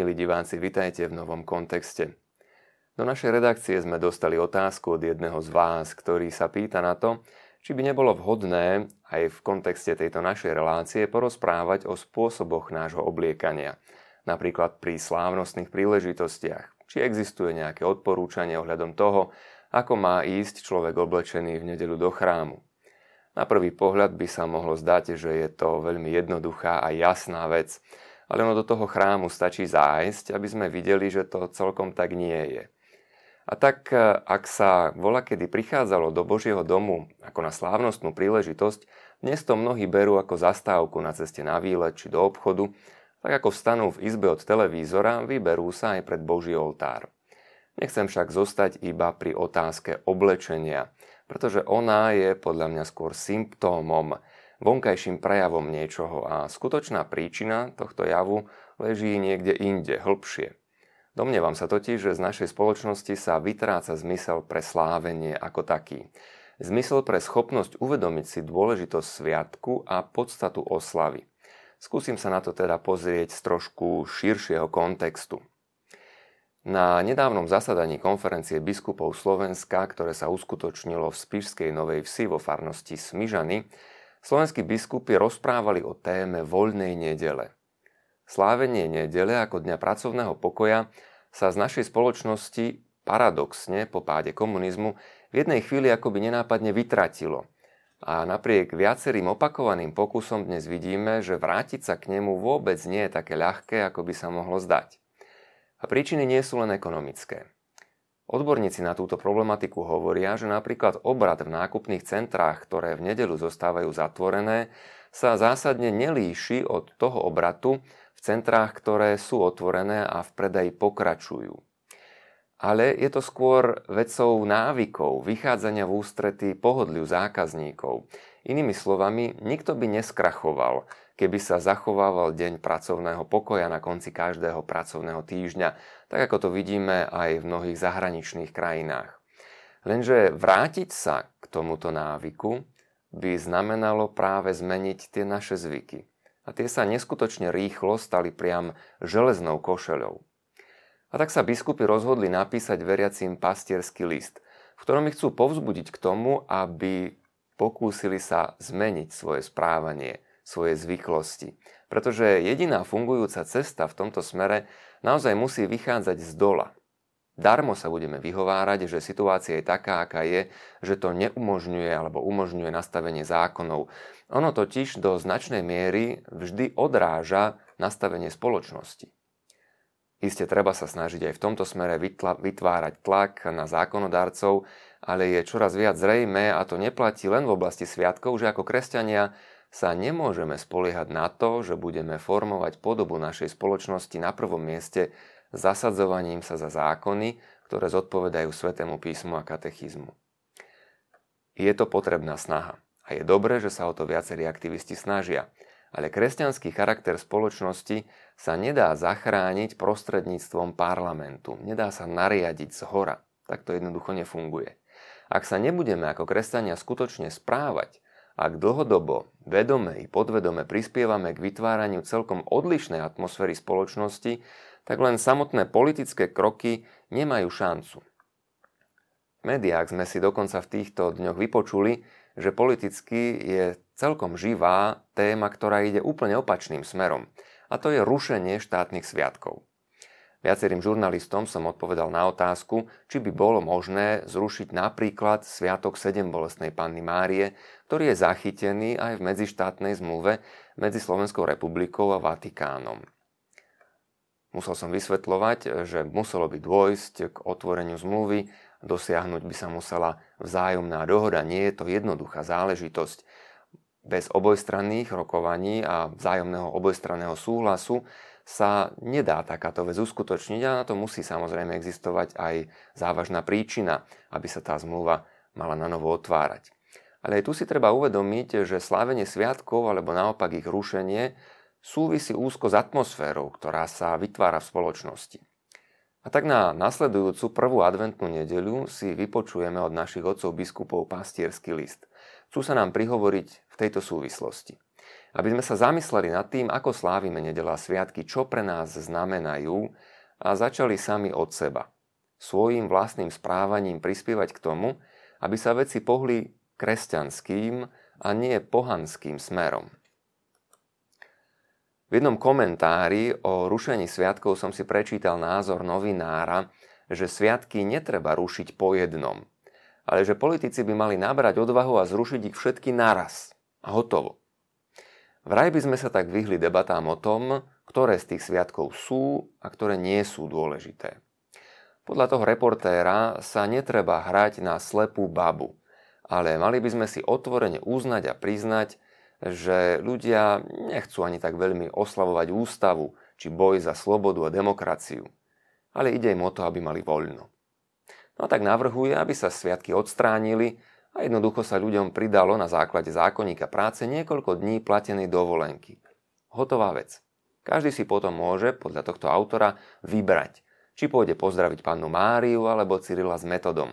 Milí diváci, vitajte v novom kontexte. Do našej redakcie sme dostali otázku od jedného z vás, ktorý sa pýta na to, či by nebolo vhodné aj v kontexte tejto našej relácie porozprávať o spôsoboch nášho obliekania, napríklad pri slávnostných príležitostiach, či existuje nejaké odporúčanie ohľadom toho, ako má ísť človek oblečený v nedelu do chrámu. Na prvý pohľad by sa mohlo zdať, že je to veľmi jednoduchá a jasná vec, ale ono do toho chrámu stačí zájsť, aby sme videli, že to celkom tak nie je. A tak, ak sa vola kedy prichádzalo do Božieho domu ako na slávnostnú príležitosť, dnes to mnohí berú ako zastávku na ceste na výlet či do obchodu, tak ako vstanú v izbe od televízora, vyberú sa aj pred Boží oltár. Nechcem však zostať iba pri otázke oblečenia, pretože ona je podľa mňa skôr symptómom, vonkajším prejavom niečoho a skutočná príčina tohto javu leží niekde inde, hĺbšie. Domnievam sa totiž, že z našej spoločnosti sa vytráca zmysel pre slávenie ako taký. Zmysel pre schopnosť uvedomiť si dôležitosť sviatku a podstatu oslavy. Skúsim sa na to teda pozrieť z trošku širšieho kontextu. Na nedávnom zasadaní konferencie biskupov Slovenska, ktoré sa uskutočnilo v Spišskej Novej Vsi vo farnosti Smyžany, slovenskí biskupy rozprávali o téme voľnej nedele. Slávenie nedele ako dňa pracovného pokoja sa z našej spoločnosti paradoxne po páde komunizmu v jednej chvíli akoby nenápadne vytratilo. A napriek viacerým opakovaným pokusom dnes vidíme, že vrátiť sa k nemu vôbec nie je také ľahké, ako by sa mohlo zdať. A príčiny nie sú len ekonomické. Odborníci na túto problematiku hovoria, že napríklad obrad v nákupných centrách, ktoré v nedelu zostávajú zatvorené, sa zásadne nelíši od toho obratu v centrách, ktoré sú otvorené a v predaji pokračujú. Ale je to skôr vecou návykov, vychádzania v ústrety pohodliu zákazníkov. Inými slovami, nikto by neskrachoval, keby sa zachovával deň pracovného pokoja na konci každého pracovného týždňa, tak ako to vidíme aj v mnohých zahraničných krajinách. Lenže vrátiť sa k tomuto návyku by znamenalo práve zmeniť tie naše zvyky. A tie sa neskutočne rýchlo stali priam železnou košeľou. A tak sa biskupy rozhodli napísať veriacím pastierský list, v ktorom ich chcú povzbudiť k tomu, aby pokúsili sa zmeniť svoje správanie, svoje zvyklosti. Pretože jediná fungujúca cesta v tomto smere naozaj musí vychádzať z dola. Darmo sa budeme vyhovárať, že situácia je taká, aká je, že to neumožňuje alebo umožňuje nastavenie zákonov. Ono totiž do značnej miery vždy odráža nastavenie spoločnosti. Isté treba sa snažiť aj v tomto smere vytvárať tlak na zákonodarcov, ale je čoraz viac zrejme, a to neplatí len v oblasti sviatkov, že ako kresťania sa nemôžeme spoliehať na to, že budeme formovať podobu našej spoločnosti na prvom mieste zasadzovaním sa za zákony, ktoré zodpovedajú Svetému písmu a katechizmu. Je to potrebná snaha a je dobré, že sa o to viacerí aktivisti snažia, ale kresťanský charakter spoločnosti sa nedá zachrániť prostredníctvom parlamentu, nedá sa nariadiť z hora. Tak to jednoducho nefunguje. Ak sa nebudeme ako kresťania skutočne správať ak dlhodobo, vedome i podvedome prispievame k vytváraniu celkom odlišnej atmosféry spoločnosti, tak len samotné politické kroky nemajú šancu. V médiách sme si dokonca v týchto dňoch vypočuli, že politicky je celkom živá téma, ktorá ide úplne opačným smerom. A to je rušenie štátnych sviatkov. Viacerým žurnalistom som odpovedal na otázku, či by bolo možné zrušiť napríklad Sviatok 7 bolestnej Panny Márie, ktorý je zachytený aj v medzištátnej zmluve medzi Slovenskou republikou a Vatikánom. Musel som vysvetľovať, že muselo by dôjsť k otvoreniu zmluvy, dosiahnuť by sa musela vzájomná dohoda. Nie je to jednoduchá záležitosť. Bez obojstranných rokovaní a vzájomného obojstranného súhlasu sa nedá takáto vec uskutočniť a na to musí samozrejme existovať aj závažná príčina, aby sa tá zmluva mala na novo otvárať. Ale aj tu si treba uvedomiť, že slávenie sviatkov alebo naopak ich rušenie súvisí úzko s atmosférou, ktorá sa vytvára v spoločnosti. A tak na nasledujúcu prvú adventnú nedeľu si vypočujeme od našich otcov biskupov pastierský list. Chcú sa nám prihovoriť v tejto súvislosti. Aby sme sa zamysleli nad tým, ako slávime nedela sviatky, čo pre nás znamenajú a začali sami od seba. Svojím vlastným správaním prispievať k tomu, aby sa veci pohli kresťanským a nie pohanským smerom. V jednom komentári o rušení sviatkov som si prečítal názor novinára, že sviatky netreba rušiť po jednom, ale že politici by mali nabrať odvahu a zrušiť ich všetky naraz. A hotovo. Vraj by sme sa tak vyhli debatám o tom, ktoré z tých sviatkov sú a ktoré nie sú dôležité. Podľa toho reportéra sa netreba hrať na slepú babu, ale mali by sme si otvorene uznať a priznať, že ľudia nechcú ani tak veľmi oslavovať ústavu či boj za slobodu a demokraciu, ale ide im o to, aby mali voľno. No a tak navrhuje, aby sa sviatky odstránili a jednoducho sa ľuďom pridalo na základe zákonníka práce niekoľko dní platenej dovolenky. Hotová vec. Každý si potom môže, podľa tohto autora, vybrať, či pôjde pozdraviť pannu Máriu alebo Cyrila s metodom.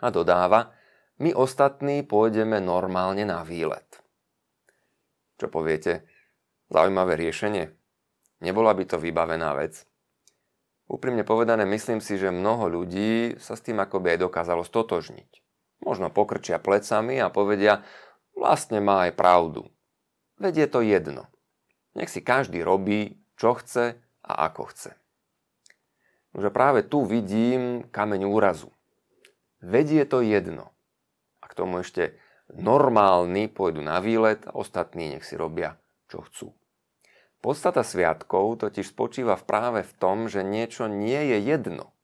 A dodáva, my ostatní pôjdeme normálne na výlet. Čo poviete? Zaujímavé riešenie? Nebola by to vybavená vec? Úprimne povedané, myslím si, že mnoho ľudí sa s tým akoby aj dokázalo stotožniť. Možno pokrčia plecami a povedia, vlastne má aj pravdu. Veď je to jedno. Nech si každý robí, čo chce a ako chce. Už práve tu vidím kameň úrazu. Veď je to jedno. A k tomu ešte normálni pôjdu na výlet ostatní nech si robia, čo chcú. Podstata sviatkov totiž spočíva práve v tom, že niečo nie je jedno.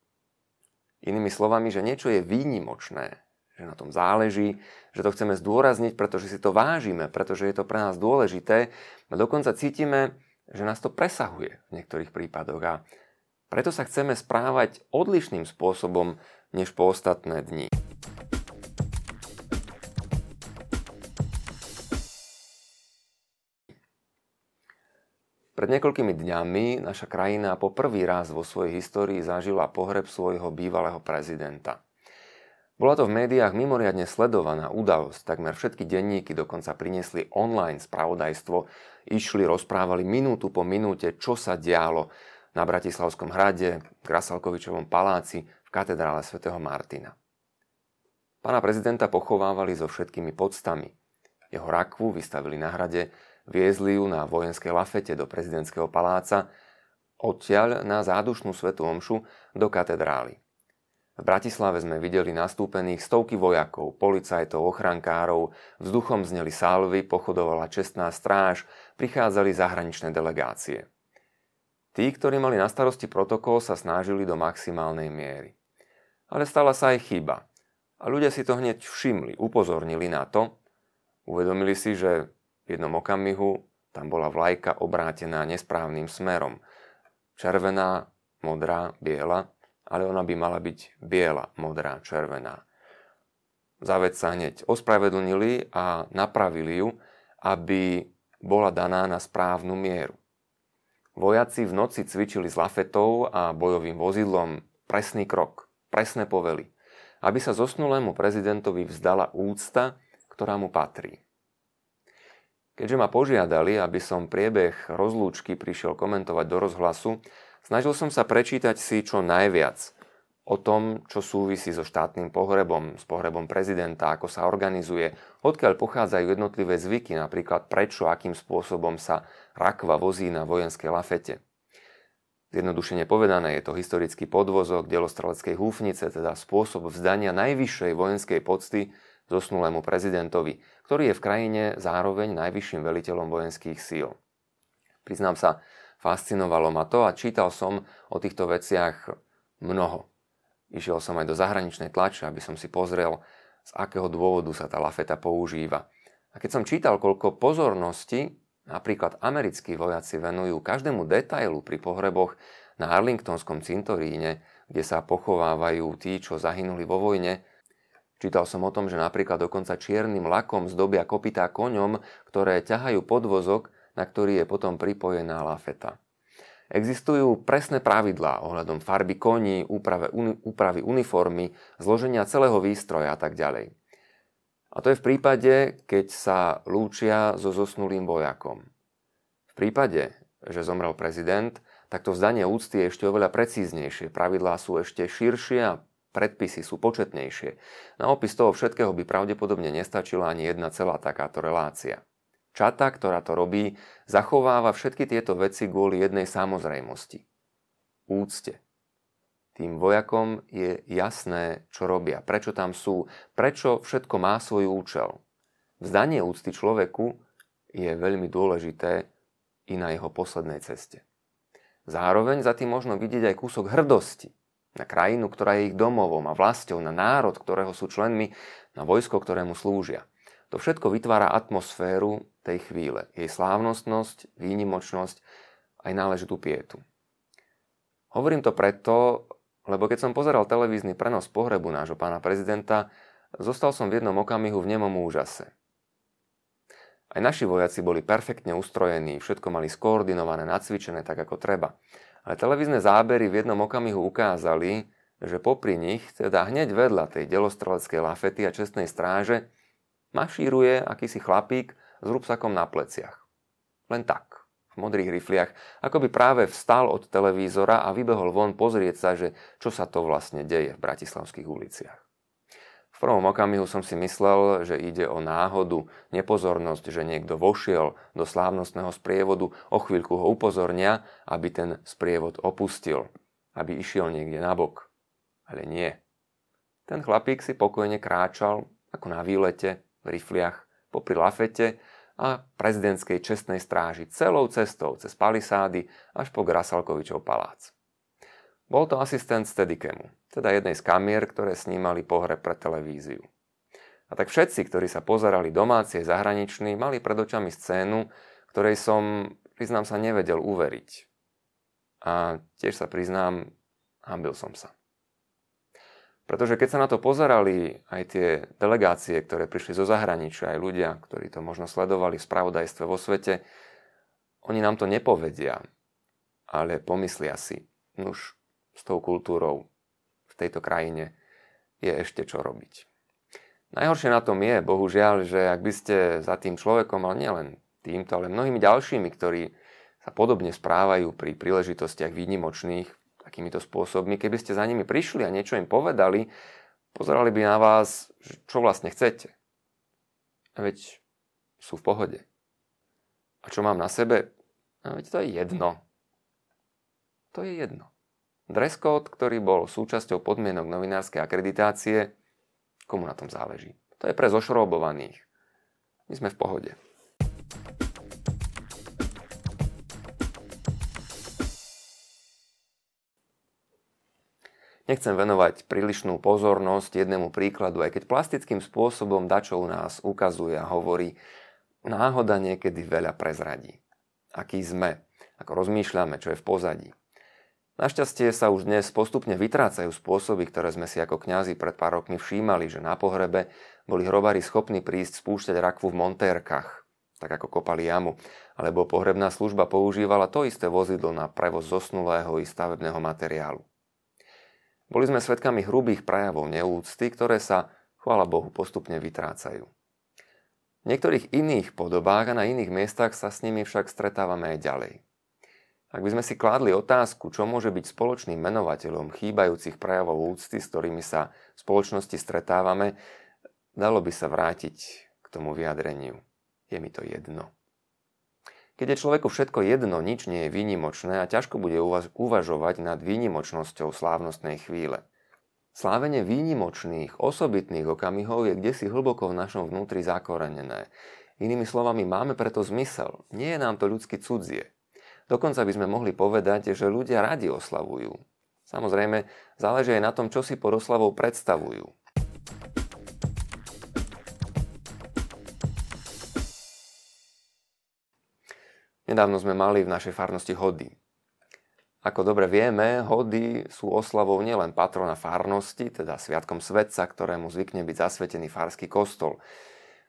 Inými slovami, že niečo je výnimočné, že na tom záleží, že to chceme zdôrazniť, pretože si to vážime, pretože je to pre nás dôležité a dokonca cítime, že nás to presahuje v niektorých prípadoch a preto sa chceme správať odlišným spôsobom než po ostatné dni. Pred niekoľkými dňami naša krajina po prvý raz vo svojej histórii zažila pohreb svojho bývalého prezidenta. Bola to v médiách mimoriadne sledovaná udalosť, takmer všetky denníky dokonca priniesli online spravodajstvo, išli, rozprávali minútu po minúte, čo sa dialo na Bratislavskom hrade, v Grasalkovičovom paláci, v katedrále svätého Martina. Pána prezidenta pochovávali so všetkými podstami. Jeho rakvu vystavili na hrade, Viezli ju na vojenskej lafete do prezidentského paláca, odtiaľ na zádušnú svetú omšu do katedrály. V Bratislave sme videli nastúpených stovky vojakov, policajtov, ochrankárov, vzduchom zneli salvy, pochodovala čestná stráž, prichádzali zahraničné delegácie. Tí, ktorí mali na starosti protokol, sa snažili do maximálnej miery. Ale stala sa aj chyba. A ľudia si to hneď všimli, upozornili na to, uvedomili si, že v jednom okamihu tam bola vlajka obrátená nesprávnym smerom. Červená, modrá, biela, ale ona by mala byť biela, modrá, červená. Za vec sa hneď ospravedlnili a napravili ju, aby bola daná na správnu mieru. Vojaci v noci cvičili s lafetou a bojovým vozidlom presný krok, presné povely, aby sa zosnulému prezidentovi vzdala úcta, ktorá mu patrí. Keďže ma požiadali, aby som priebeh rozlúčky prišiel komentovať do rozhlasu, snažil som sa prečítať si čo najviac o tom, čo súvisí so štátnym pohrebom, s pohrebom prezidenta, ako sa organizuje, odkiaľ pochádzajú jednotlivé zvyky, napríklad prečo, akým spôsobom sa rakva vozí na vojenskej lafete. Zjednodušene povedané je to historický podvozok delostreleckej húfnice, teda spôsob vzdania najvyššej vojenskej pocty zosnulému prezidentovi, ktorý je v krajine zároveň najvyšším veliteľom vojenských síl. Priznám sa, fascinovalo ma to a čítal som o týchto veciach mnoho. Išiel som aj do zahraničnej tlače, aby som si pozrel, z akého dôvodu sa tá lafeta používa. A keď som čítal, koľko pozornosti napríklad americkí vojaci venujú každému detailu pri pohreboch na Arlingtonskom cintoríne, kde sa pochovávajú tí, čo zahynuli vo vojne, Čítal som o tom, že napríklad dokonca čiernym lakom zdobia kopytá koňom, ktoré ťahajú podvozok, na ktorý je potom pripojená lafeta. Existujú presné pravidlá ohľadom farby koní, úprave, úpravy uniformy, zloženia celého výstroja a tak ďalej. A to je v prípade, keď sa lúčia so zosnulým vojakom. V prípade, že zomrel prezident, tak to vzdanie úcty je ešte oveľa precíznejšie. Pravidlá sú ešte širšie a predpisy sú početnejšie. Na opis toho všetkého by pravdepodobne nestačila ani jedna celá takáto relácia. Čata, ktorá to robí, zachováva všetky tieto veci kvôli jednej samozrejmosti. Úcte. Tým vojakom je jasné, čo robia, prečo tam sú, prečo všetko má svoj účel. Vzdanie úcty človeku je veľmi dôležité i na jeho poslednej ceste. Zároveň za tým možno vidieť aj kúsok hrdosti na krajinu, ktorá je ich domovom a vlastou, na národ, ktorého sú členmi, na vojsko, ktorému slúžia. To všetko vytvára atmosféru tej chvíle, jej slávnostnosť, výnimočnosť, aj náležitú pietu. Hovorím to preto, lebo keď som pozeral televízny prenos pohrebu nášho pána prezidenta, zostal som v jednom okamihu v nemom úžase. Aj naši vojaci boli perfektne ustrojení, všetko mali skoordinované, nacvičené tak ako treba. Ale televízne zábery v jednom okamihu ukázali, že popri nich, teda hneď vedľa tej delostreleckej lafety a čestnej stráže, mašíruje akýsi chlapík s rúbsakom na pleciach. Len tak v modrých rifliach, ako by práve vstal od televízora a vybehol von pozrieť sa, že čo sa to vlastne deje v bratislavských uliciach. V prvom okamihu som si myslel, že ide o náhodu, nepozornosť, že niekto vošiel do slávnostného sprievodu, o chvíľku ho upozornia, aby ten sprievod opustil, aby išiel niekde nabok. Ale nie. Ten chlapík si pokojne kráčal, ako na výlete, rifliach, popri lafete a prezidentskej čestnej stráži celou cestou cez palisády až po Grasalkovičov palác. Bol to asistent Steadicemu, teda jednej z kamier, ktoré snímali pohreb pre televíziu. A tak všetci, ktorí sa pozerali domáci a zahraniční, mali pred očami scénu, ktorej som, priznám sa, nevedel uveriť. A tiež sa priznám, hambil som sa. Pretože keď sa na to pozerali aj tie delegácie, ktoré prišli zo zahraničia, aj ľudia, ktorí to možno sledovali v spravodajstve vo svete, oni nám to nepovedia, ale pomyslia si, už s tou kultúrou v tejto krajine je ešte čo robiť. Najhoršie na tom je, bohužiaľ, že ak by ste za tým človekom, ale nielen týmto, ale mnohými ďalšími, ktorí sa podobne správajú pri príležitostiach výnimočných, takýmito spôsobmi. Keby ste za nimi prišli a niečo im povedali, pozerali by na vás, čo vlastne chcete. Veď sú v pohode. A čo mám na sebe? Veď to je jedno. To je jedno. Dress code, ktorý bol súčasťou podmienok novinárskej akreditácie, komu na tom záleží. To je pre zošrobovaných. My sme v pohode. Nechcem venovať prílišnú pozornosť jednému príkladu, aj keď plastickým spôsobom dačo u nás ukazuje a hovorí, náhoda niekedy veľa prezradí. Aký sme, ako rozmýšľame, čo je v pozadí. Našťastie sa už dnes postupne vytrácajú spôsoby, ktoré sme si ako kňazi pred pár rokmi všímali, že na pohrebe boli hrobári schopní prísť spúšťať rakvu v montérkach, tak ako kopali jamu, alebo pohrebná služba používala to isté vozidlo na prevoz zosnulého i stavebného materiálu. Boli sme svedkami hrubých prejavov neúcty, ktoré sa, chvála Bohu, postupne vytrácajú. V niektorých iných podobách a na iných miestach sa s nimi však stretávame aj ďalej. Ak by sme si kládli otázku, čo môže byť spoločným menovateľom chýbajúcich prejavov úcty, s ktorými sa v spoločnosti stretávame, dalo by sa vrátiť k tomu vyjadreniu. Je mi to jedno. Keď je človeku všetko jedno, nič nie je výnimočné a ťažko bude uvažovať nad výnimočnosťou slávnostnej chvíle. Slávenie výnimočných, osobitných okamihov je kde si hlboko v našom vnútri zakorenené. Inými slovami, máme preto zmysel. Nie je nám to ľudsky cudzie. Dokonca by sme mohli povedať, že ľudia radi oslavujú. Samozrejme, záleží aj na tom, čo si pod oslavou predstavujú. Nedávno sme mali v našej farnosti hody. Ako dobre vieme, hody sú oslavou nielen patrona farnosti, teda sviatkom svetca, ktorému zvykne byť zasvetený farský kostol.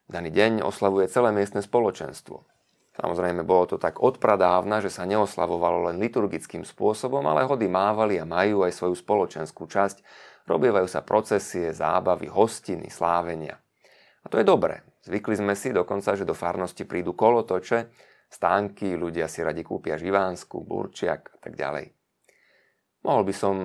Daný deň oslavuje celé miestne spoločenstvo. Samozrejme, bolo to tak odpradávna, že sa neoslavovalo len liturgickým spôsobom, ale hody mávali a majú aj svoju spoločenskú časť. Robievajú sa procesie, zábavy, hostiny, slávenia. A to je dobré. Zvykli sme si dokonca, že do farnosti prídu kolotoče, stánky, ľudia si radi kúpia živánsku, burčiak a tak ďalej. Mohol by som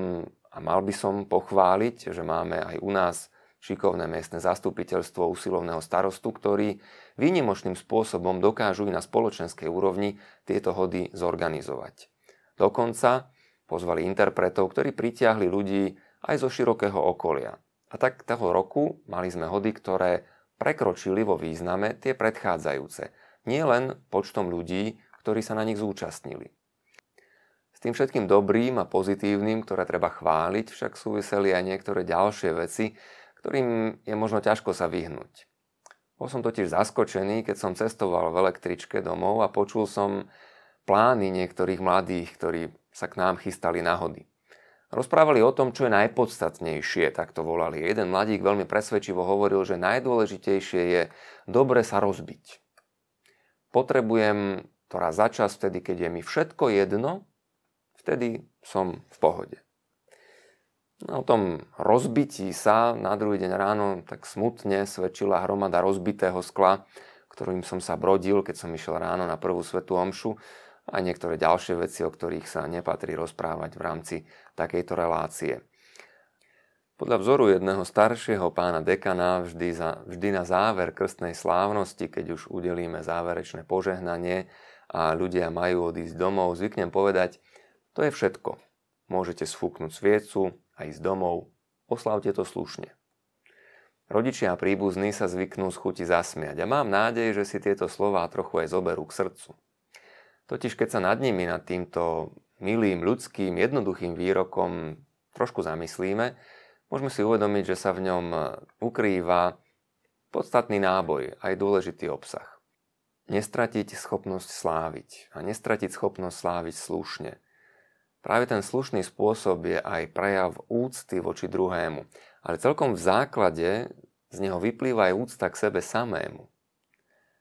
a mal by som pochváliť, že máme aj u nás šikovné miestne zastupiteľstvo usilovného starostu, ktorí výnimočným spôsobom dokážu i na spoločenskej úrovni tieto hody zorganizovať. Dokonca pozvali interpretov, ktorí pritiahli ľudí aj zo širokého okolia. A tak toho roku mali sme hody, ktoré prekročili vo význame tie predchádzajúce. Nie len počtom ľudí, ktorí sa na nich zúčastnili. S tým všetkým dobrým a pozitívnym, ktoré treba chváliť, však súviseli aj niektoré ďalšie veci, ktorým je možno ťažko sa vyhnúť. Bol som totiž zaskočený, keď som cestoval v električke domov a počul som plány niektorých mladých, ktorí sa k nám chystali na hody. Rozprávali o tom, čo je najpodstatnejšie, tak to volali. Jeden mladík veľmi presvedčivo hovoril, že najdôležitejšie je dobre sa rozbiť. Potrebujem to raz za čas, vtedy, keď je mi všetko jedno, vtedy som v pohode. No, o tom rozbití sa na druhý deň ráno tak smutne svedčila hromada rozbitého skla, ktorým som sa brodil, keď som išiel ráno na prvú svetú omšu a niektoré ďalšie veci, o ktorých sa nepatrí rozprávať v rámci takejto relácie. Podľa vzoru jedného staršieho pána dekana vždy, za, vždy na záver krstnej slávnosti, keď už udelíme záverečné požehnanie a ľudia majú odísť domov, zvyknem povedať, to je všetko. Môžete sfúknuť sviecu, a ísť domov, oslavte to slušne. Rodičia a príbuzní sa zvyknú z chuti zasmiať a mám nádej, že si tieto slová trochu aj zoberú k srdcu. Totiž keď sa nad nimi, nad týmto milým, ľudským, jednoduchým výrokom trošku zamyslíme, môžeme si uvedomiť, že sa v ňom ukrýva podstatný náboj, aj dôležitý obsah. Nestratiť schopnosť sláviť a nestratiť schopnosť sláviť slušne – Práve ten slušný spôsob je aj prejav úcty voči druhému. Ale celkom v základe z neho vyplýva aj úcta k sebe samému.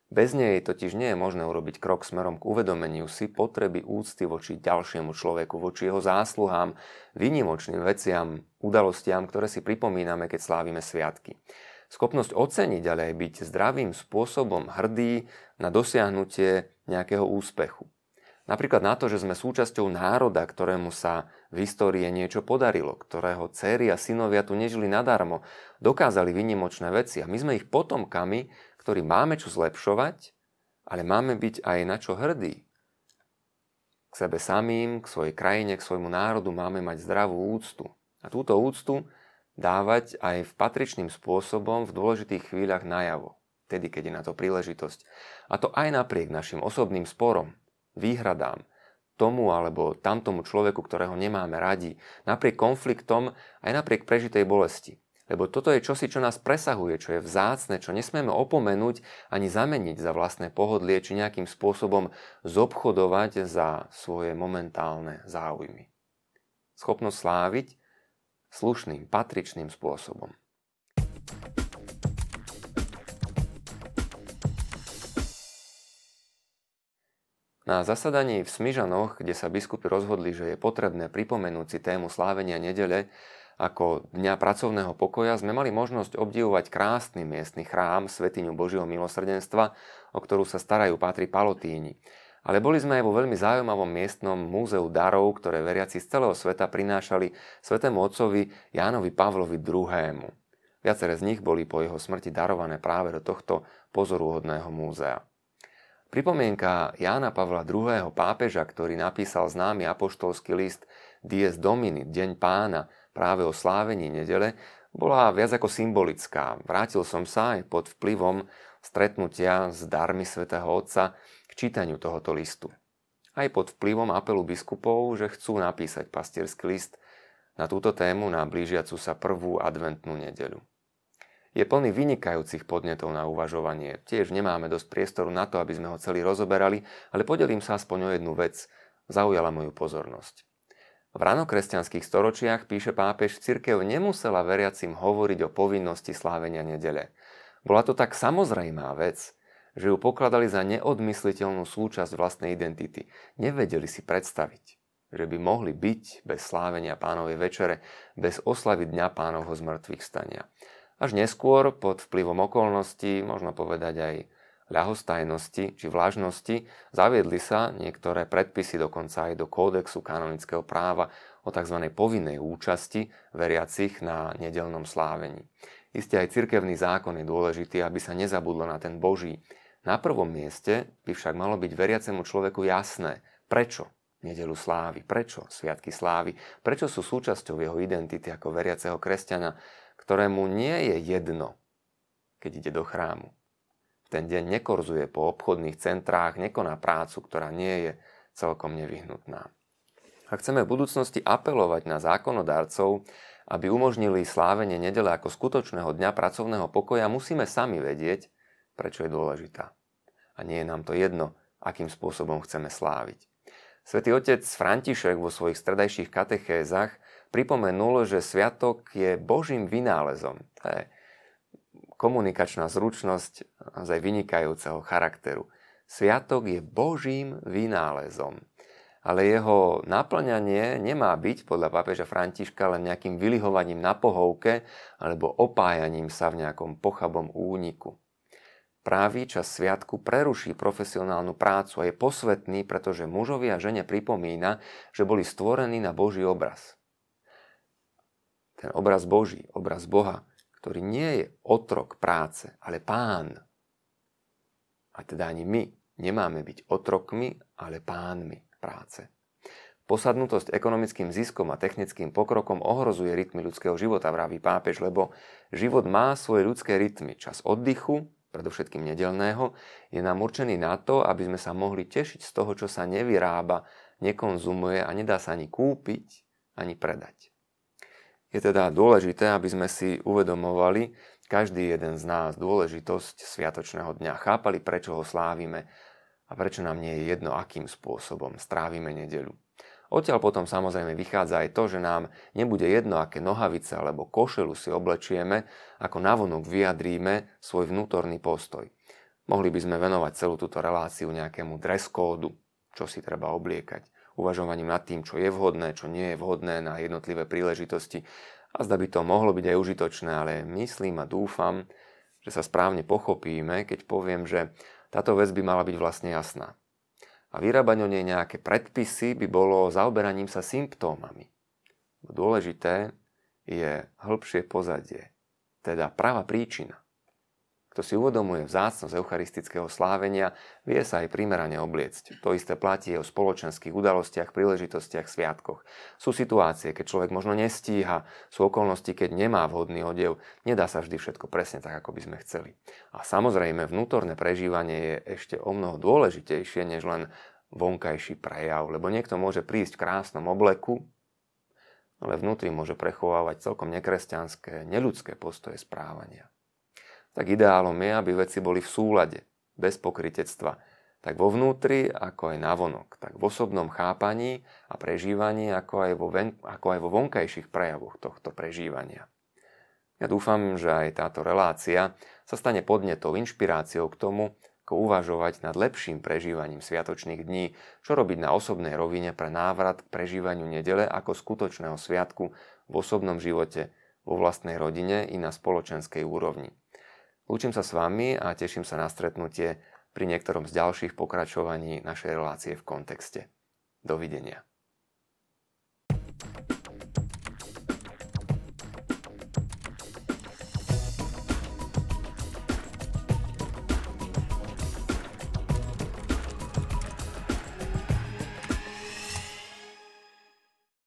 Bez nej totiž nie je možné urobiť krok smerom k uvedomeniu si potreby úcty voči ďalšiemu človeku, voči jeho zásluhám, výnimočným veciam, udalostiam, ktoré si pripomíname, keď slávime sviatky. Schopnosť oceniť, ale aj byť zdravým spôsobom hrdý na dosiahnutie nejakého úspechu. Napríklad na to, že sme súčasťou národa, ktorému sa v histórii niečo podarilo, ktorého céry a synovia tu nežili nadarmo, dokázali vynimočné veci a my sme ich potomkami, ktorí máme čo zlepšovať, ale máme byť aj na čo hrdí. K sebe samým, k svojej krajine, k svojmu národu máme mať zdravú úctu. A túto úctu dávať aj v patričným spôsobom v dôležitých chvíľach najavo, tedy keď je na to príležitosť. A to aj napriek našim osobným sporom, výhradám, tomu alebo tamtomu človeku, ktorého nemáme radi, napriek konfliktom, aj napriek prežitej bolesti. Lebo toto je čosi, čo nás presahuje, čo je vzácne, čo nesmieme opomenúť ani zameniť za vlastné pohodlie, či nejakým spôsobom zobchodovať za svoje momentálne záujmy. Schopnosť sláviť slušným, patričným spôsobom. Na zasadaní v Smyžanoch, kde sa biskupy rozhodli, že je potrebné pripomenúť si tému slávenia nedele ako Dňa pracovného pokoja, sme mali možnosť obdivovať krásny miestny chrám Svetiňu Božieho milosrdenstva, o ktorú sa starajú pátri Palotíni. Ale boli sme aj vo veľmi zaujímavom miestnom múzeu darov, ktoré veriaci z celého sveta prinášali svetému otcovi Jánovi Pavlovi II. Viaceré z nich boli po jeho smrti darované práve do tohto pozoruhodného múzea. Pripomienka Jána Pavla II. pápeža, ktorý napísal známy apoštolský list Dies Domini, Deň pána, práve o slávení nedele, bola viac ako symbolická. Vrátil som sa aj pod vplyvom stretnutia s darmi svätého Otca k čítaniu tohoto listu. Aj pod vplyvom apelu biskupov, že chcú napísať pastierský list na túto tému na blížiacu sa prvú adventnú nedeľu je plný vynikajúcich podnetov na uvažovanie. Tiež nemáme dosť priestoru na to, aby sme ho celý rozoberali, ale podelím sa aspoň o jednu vec. Zaujala moju pozornosť. V ranokresťanských storočiach, píše pápež, cirkev nemusela veriacim hovoriť o povinnosti slávenia nedele. Bola to tak samozrejmá vec, že ju pokladali za neodmysliteľnú súčasť vlastnej identity. Nevedeli si predstaviť, že by mohli byť bez slávenia pánovej večere, bez oslavy Dňa pánovho zmrtvých stania. Až neskôr, pod vplyvom okolností, možno povedať aj ľahostajnosti či vlažnosti, zaviedli sa niektoré predpisy dokonca aj do kódexu kanonického práva o tzv. povinnej účasti veriacich na nedelnom slávení. Isté aj cirkevný zákon je dôležitý, aby sa nezabudlo na ten Boží. Na prvom mieste by však malo byť veriacemu človeku jasné, prečo nedelu slávy, prečo sviatky slávy, prečo sú súčasťou jeho identity ako veriaceho kresťana, ktorému nie je jedno, keď ide do chrámu ten deň nekorzuje po obchodných centrách, nekoná prácu, ktorá nie je celkom nevyhnutná. Ak chceme v budúcnosti apelovať na zákonodárcov, aby umožnili slávenie nedele ako skutočného dňa pracovného pokoja, musíme sami vedieť, prečo je dôležitá. A nie je nám to jedno, akým spôsobom chceme sláviť. Svetý otec František vo svojich stredajších katechézach pripomenul, že sviatok je Božím vynálezom. Je komunikačná zručnosť naozaj vynikajúceho charakteru. Sviatok je Božím vynálezom. Ale jeho naplňanie nemá byť podľa pápeža Františka len nejakým vylihovaním na pohovke alebo opájaním sa v nejakom pochabom úniku. Právý čas sviatku preruší profesionálnu prácu a je posvetný, pretože mužovi a žene pripomína, že boli stvorení na Boží obraz. Ten obraz Boží, obraz Boha, ktorý nie je otrok práce, ale pán. A teda ani my nemáme byť otrokmi, ale pánmi práce. Posadnutosť ekonomickým ziskom a technickým pokrokom ohrozuje rytmy ľudského života, vraví pápež, lebo život má svoje ľudské rytmy. Čas oddychu, predovšetkým nedelného, je nám určený na to, aby sme sa mohli tešiť z toho, čo sa nevyrába, nekonzumuje a nedá sa ani kúpiť, ani predať. Je teda dôležité, aby sme si uvedomovali, každý jeden z nás, dôležitosť Sviatočného dňa, chápali, prečo ho slávime a prečo nám nie je jedno, akým spôsobom strávime nedeľu. Odtiaľ potom samozrejme vychádza aj to, že nám nebude jedno, aké nohavice alebo košelu si oblečieme, ako navonok vyjadríme svoj vnútorný postoj. Mohli by sme venovať celú túto reláciu nejakému dress kódu, čo si treba obliekať uvažovaním nad tým, čo je vhodné, čo nie je vhodné na jednotlivé príležitosti. A zda by to mohlo byť aj užitočné, ale myslím a dúfam, že sa správne pochopíme, keď poviem, že táto vec by mala byť vlastne jasná. A vyrábať o nej nejaké predpisy by bolo zaoberaním sa symptómami. Dôležité je hĺbšie pozadie, teda práva príčina. Kto si uvedomuje vzácnosť eucharistického slávenia, vie sa aj primerane obliecť. To isté platí o spoločenských udalostiach, príležitostiach, sviatkoch. Sú situácie, keď človek možno nestíha, sú okolnosti, keď nemá vhodný odev, nedá sa vždy všetko presne tak, ako by sme chceli. A samozrejme, vnútorné prežívanie je ešte o mnoho dôležitejšie, než len vonkajší prejav, lebo niekto môže prísť v krásnom obleku, ale vnútri môže prechovávať celkom nekresťanské, neľudské postoje správania tak ideálom je, aby veci boli v súlade, bez pokritectva, tak vo vnútri, ako aj navonok, tak v osobnom chápaní a prežívaní, ako aj vo, ven, ako aj vo vonkajších prejavoch tohto prežívania. Ja dúfam, že aj táto relácia sa stane podnetou, inšpiráciou k tomu, ako uvažovať nad lepším prežívaním sviatočných dní, čo robiť na osobnej rovine pre návrat k prežívaniu nedele ako skutočného sviatku v osobnom živote, vo vlastnej rodine i na spoločenskej úrovni. Lúčim sa s vami a teším sa na stretnutie pri niektorom z ďalších pokračovaní našej relácie v kontexte. Dovidenia.